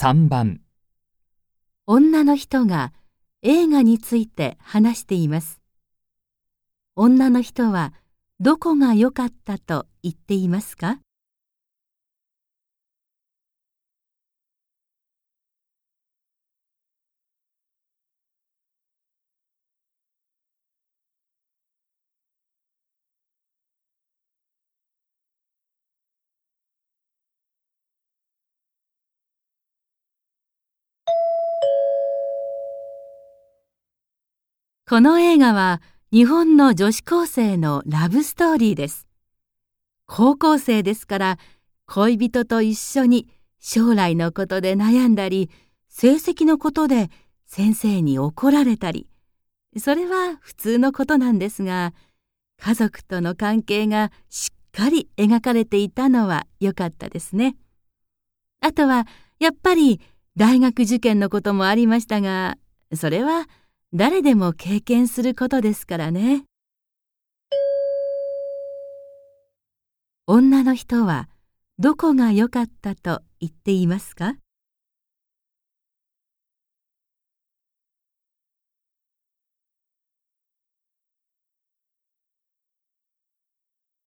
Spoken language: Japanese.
3番女の人が映画について話しています。女の人はどこが良かったと言っていますか？この映画は日本の女子高生のラブストーリーです。高校生ですから恋人と一緒に将来のことで悩んだり、成績のことで先生に怒られたり、それは普通のことなんですが、家族との関係がしっかり描かれていたのは良かったですね。あとはやっぱり大学受験のこともありましたが、それは誰でも経験することですからね。女の人はどこが良かったと言っていますか？